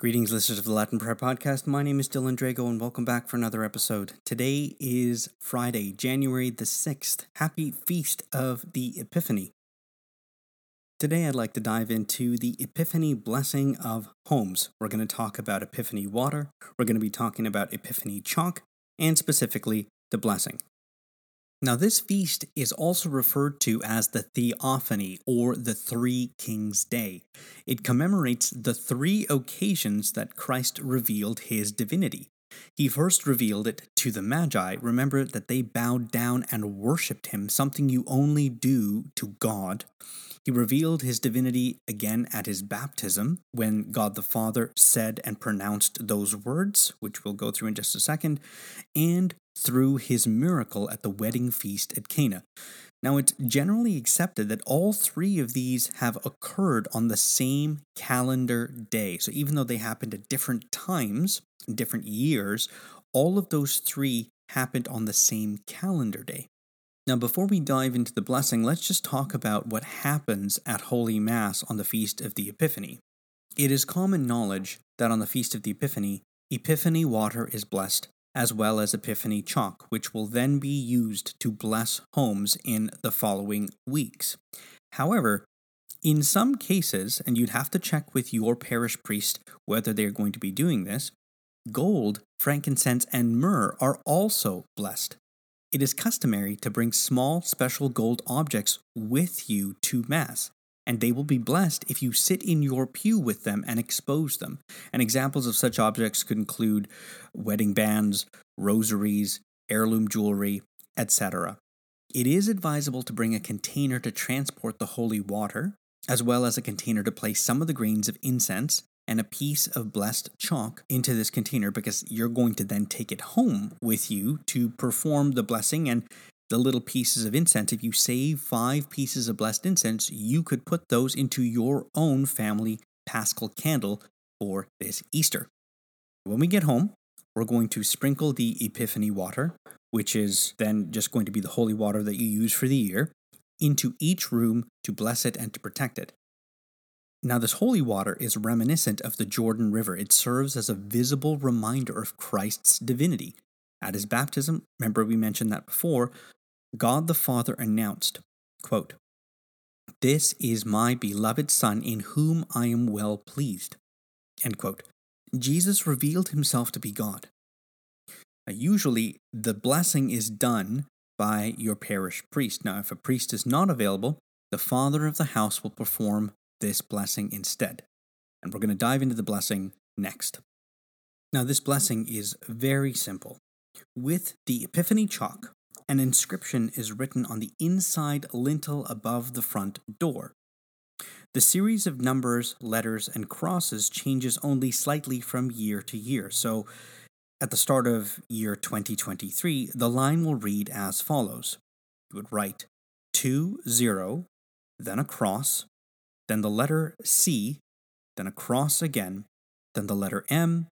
Greetings, listeners of the Latin Prayer Podcast. My name is Dylan Drego, and welcome back for another episode. Today is Friday, January the 6th. Happy Feast of the Epiphany. Today, I'd like to dive into the Epiphany blessing of homes. We're going to talk about Epiphany water, we're going to be talking about Epiphany chalk, and specifically the blessing. Now, this feast is also referred to as the Theophany or the Three Kings Day. It commemorates the three occasions that Christ revealed his divinity. He first revealed it to the Magi. Remember that they bowed down and worshipped him, something you only do to God. He revealed his divinity again at his baptism, when God the Father said and pronounced those words, which we'll go through in just a second, and through his miracle at the wedding feast at Cana. Now, it's generally accepted that all three of these have occurred on the same calendar day. So, even though they happened at different times, different years, all of those three happened on the same calendar day. Now, before we dive into the blessing, let's just talk about what happens at Holy Mass on the Feast of the Epiphany. It is common knowledge that on the Feast of the Epiphany, Epiphany water is blessed as well as Epiphany chalk, which will then be used to bless homes in the following weeks. However, in some cases, and you'd have to check with your parish priest whether they're going to be doing this, gold, frankincense, and myrrh are also blessed. It is customary to bring small special gold objects with you to Mass and they will be blessed if you sit in your pew with them and expose them. And examples of such objects could include wedding bands, rosaries, heirloom jewelry, etc. It is advisable to bring a container to transport the holy water, as well as a container to place some of the grains of incense and a piece of blessed chalk into this container because you're going to then take it home with you to perform the blessing and the little pieces of incense, if you save five pieces of blessed incense, you could put those into your own family paschal candle for this Easter. When we get home, we're going to sprinkle the Epiphany water, which is then just going to be the holy water that you use for the year, into each room to bless it and to protect it. Now, this holy water is reminiscent of the Jordan River. It serves as a visible reminder of Christ's divinity. At his baptism, remember we mentioned that before, God the Father announced, quote, This is my beloved Son in whom I am well pleased. Jesus revealed himself to be God. Now, usually, the blessing is done by your parish priest. Now, if a priest is not available, the father of the house will perform this blessing instead. And we're going to dive into the blessing next. Now, this blessing is very simple. With the Epiphany chalk, an inscription is written on the inside lintel above the front door. The series of numbers, letters, and crosses changes only slightly from year to year. So, at the start of year 2023, the line will read as follows You would write 2 0, then a cross, then the letter C, then a cross again, then the letter M,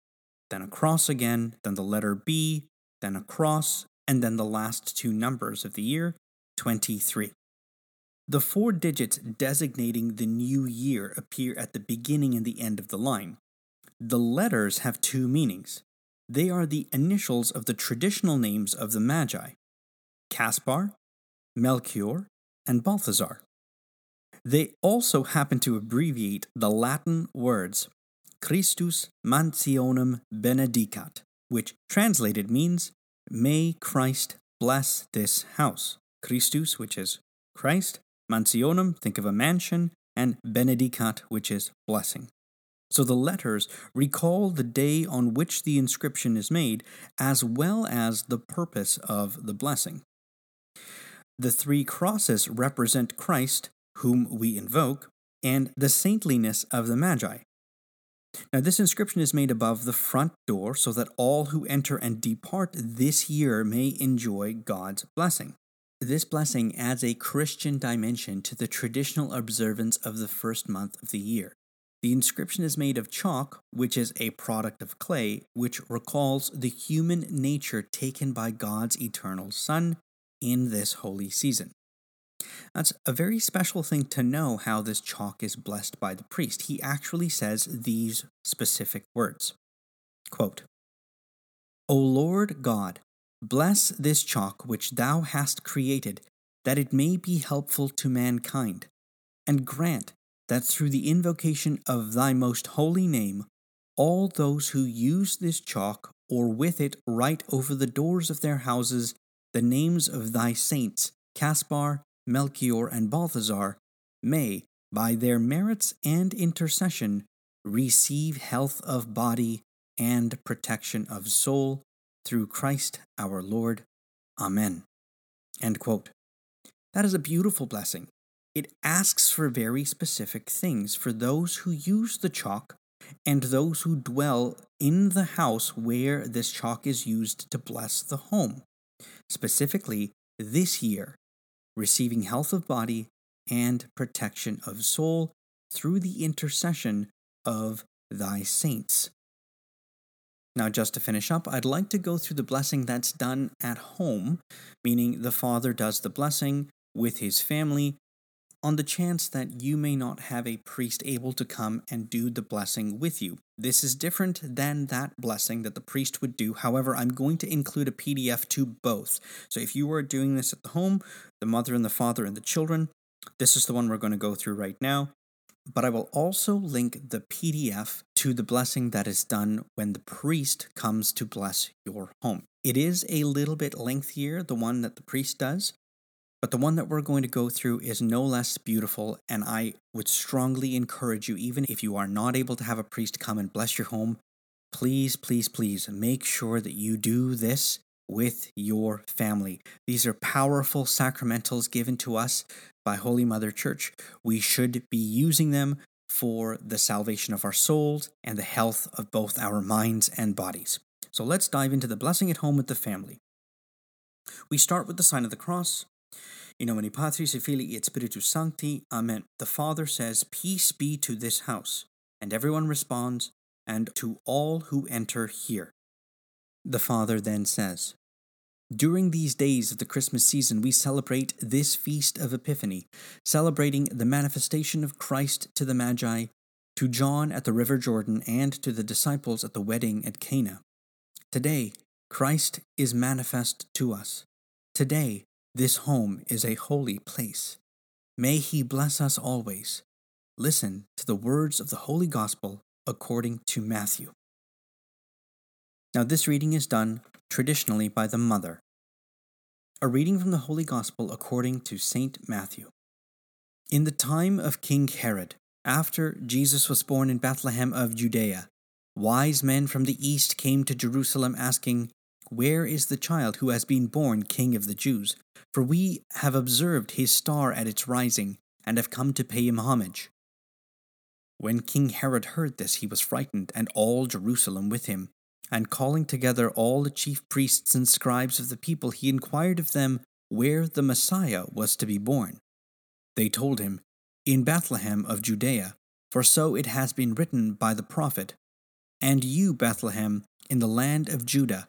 then a cross again, then the letter B, then a cross, and then the last two numbers of the year, 23. The four digits designating the new year appear at the beginning and the end of the line. The letters have two meanings. They are the initials of the traditional names of the Magi Caspar, Melchior, and Balthazar. They also happen to abbreviate the Latin words Christus mansionem benedicat, which translated means May Christ bless this house. Christus, which is Christ, mansionum, think of a mansion, and benedicat, which is blessing. So the letters recall the day on which the inscription is made, as well as the purpose of the blessing. The three crosses represent Christ, whom we invoke, and the saintliness of the Magi, now, this inscription is made above the front door so that all who enter and depart this year may enjoy God's blessing. This blessing adds a Christian dimension to the traditional observance of the first month of the year. The inscription is made of chalk, which is a product of clay, which recalls the human nature taken by God's eternal Son in this holy season. That's a very special thing to know how this chalk is blessed by the priest. He actually says these specific words Quote, O Lord God, bless this chalk which thou hast created, that it may be helpful to mankind, and grant that through the invocation of thy most holy name, all those who use this chalk or with it write over the doors of their houses the names of thy saints, Caspar, Melchior, and Balthazar, may, by their merits and intercession, receive health of body and protection of soul through Christ our Lord. Amen. That is a beautiful blessing. It asks for very specific things for those who use the chalk and those who dwell in the house where this chalk is used to bless the home. Specifically, this year, receiving health of body and protection of soul through the intercession of thy saints. Now, just to finish up, I'd like to go through the blessing that's done at home, meaning the father does the blessing with his family on the chance that you may not have a priest able to come and do the blessing with you. This is different than that blessing that the priest would do. However, I'm going to include a PDF to both. So if you are doing this at the home, the mother and the father and the children, this is the one we're going to go through right now. But I will also link the PDF to the blessing that is done when the priest comes to bless your home. It is a little bit lengthier, the one that the priest does, but the one that we're going to go through is no less beautiful, and I would strongly encourage you, even if you are not able to have a priest come and bless your home, please, please, please make sure that you do this with your family. These are powerful sacramentals given to us by Holy Mother Church. We should be using them for the salvation of our souls and the health of both our minds and bodies. So let's dive into the blessing at home with the family. We start with the sign of the cross. In nomine Patris et Filii et Spiritus Sancti. Amen. The Father says, Peace be to this house. And everyone responds, And to all who enter here. The Father then says, during these days of the Christmas season, we celebrate this feast of Epiphany, celebrating the manifestation of Christ to the Magi, to John at the River Jordan, and to the disciples at the wedding at Cana. Today, Christ is manifest to us. Today, this home is a holy place. May He bless us always. Listen to the words of the Holy Gospel according to Matthew. Now, this reading is done traditionally by the mother. A reading from the Holy Gospel according to St. Matthew. In the time of King Herod, after Jesus was born in Bethlehem of Judea, wise men from the east came to Jerusalem asking, Where is the child who has been born King of the Jews? For we have observed his star at its rising, and have come to pay him homage. When King Herod heard this, he was frightened, and all Jerusalem with him. And calling together all the chief priests and scribes of the people, he inquired of them where the Messiah was to be born. They told him, In Bethlehem of Judea, for so it has been written by the prophet. And you, Bethlehem, in the land of Judah,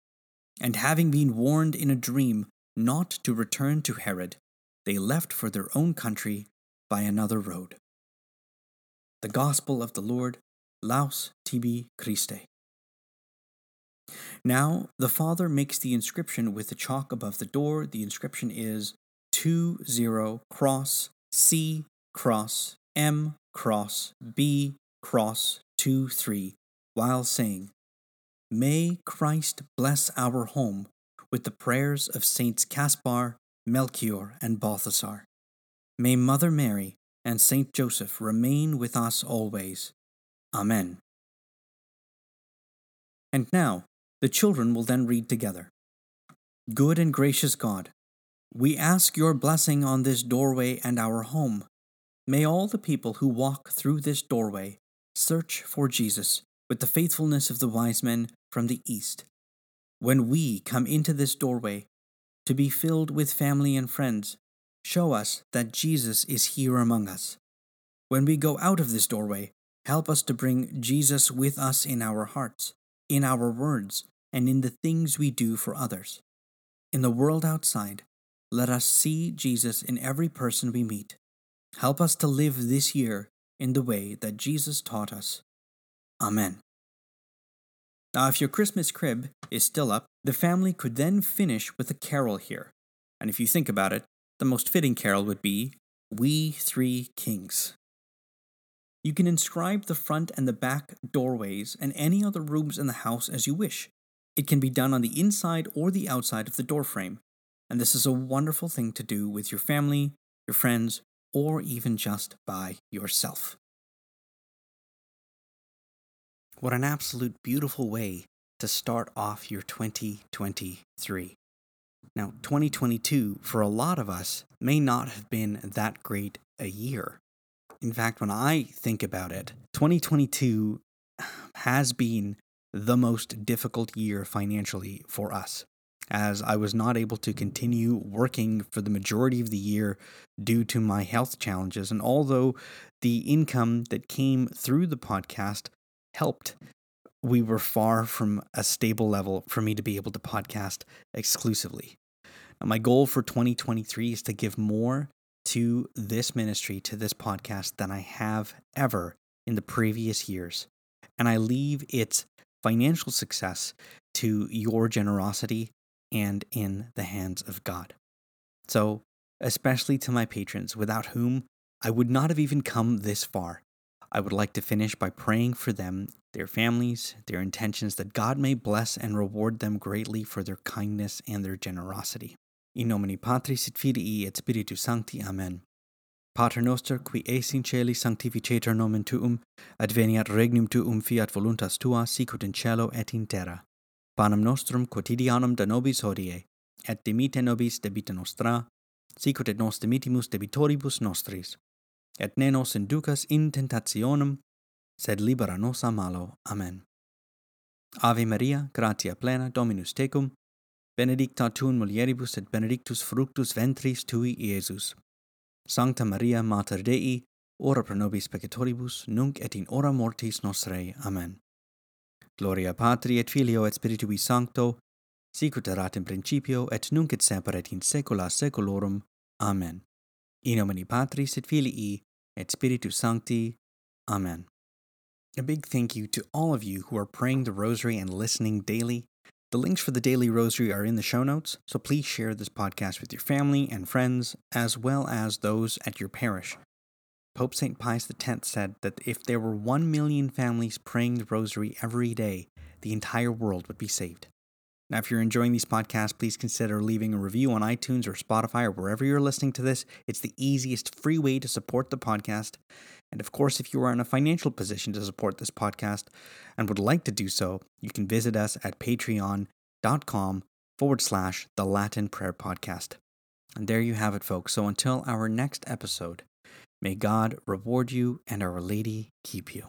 And having been warned in a dream not to return to Herod, they left for their own country by another road. The Gospel of the Lord, Laus tibi Christe. Now the father makes the inscription with the chalk above the door. The inscription is 20 cross C cross M cross B cross 2 3 while saying, May Christ bless our home with the prayers of Saints Caspar, Melchior, and Balthasar. May Mother Mary and Saint Joseph remain with us always. Amen. And now, the children will then read together. Good and gracious God, we ask your blessing on this doorway and our home. May all the people who walk through this doorway search for Jesus with the faithfulness of the wise men from the east. When we come into this doorway to be filled with family and friends, show us that Jesus is here among us. When we go out of this doorway, help us to bring Jesus with us in our hearts, in our words, and in the things we do for others. In the world outside, let us see Jesus in every person we meet. Help us to live this year in the way that Jesus taught us. Amen. Now, if your Christmas crib is still up, the family could then finish with a carol here. And if you think about it, the most fitting carol would be We Three Kings. You can inscribe the front and the back doorways and any other rooms in the house as you wish. It can be done on the inside or the outside of the doorframe, and this is a wonderful thing to do with your family, your friends, or even just by yourself. What an absolute beautiful way to start off your 2023. Now, 2022, for a lot of us, may not have been that great a year. In fact, when I think about it, 2022 has been the most difficult year financially for us, as I was not able to continue working for the majority of the year due to my health challenges. And although the income that came through the podcast helped, we were far from a stable level for me to be able to podcast exclusively. Now, my goal for 2023 is to give more to this ministry, to this podcast, than I have ever in the previous years. And I leave its financial success to your generosity and in the hands of God. So, especially to my patrons, without whom I would not have even come this far. I would like to finish by praying for them, their families, their intentions, that God may bless and reward them greatly for their kindness and their generosity. In nomine Patris et Filii et Spiritus Sancti. Amen. Pater noster, qui es in celi sanctificetur nomen tuum, adveniat regnum tuum fiat voluntas tua, sicut in caelo et in terra. Panem nostrum quotidianum da nobis hodie, et dimitte nobis debita nostra, sicut et nos dimittimus debitoribus nostris. et ne nos inducas in tentationem, sed libera nos a malo. Amen. Ave Maria, gratia plena, Dominus tecum, benedicta tu in mulieribus et benedictus fructus ventris tui, Iesus. Sancta Maria, Mater Dei, ora pro nobis peccatoribus, nunc et in hora mortis nostrae. Amen. Gloria Patri et Filio et Spiritui Sancto, sicut erat in principio et nunc et semper et in saecula saeculorum. Amen. In nomine Patris et Filii et Spiritus Sancti. Amen. A big thank you to all of you who are praying the rosary and listening daily. The links for the daily rosary are in the show notes, so please share this podcast with your family and friends, as well as those at your parish. Pope St. Pius X said that if there were 1 million families praying the rosary every day, the entire world would be saved. Now, if you're enjoying these podcasts, please consider leaving a review on iTunes or Spotify or wherever you're listening to this. It's the easiest free way to support the podcast. And of course, if you are in a financial position to support this podcast and would like to do so, you can visit us at patreon.com forward slash the Latin Prayer Podcast. And there you have it, folks. So until our next episode, may God reward you and Our Lady keep you.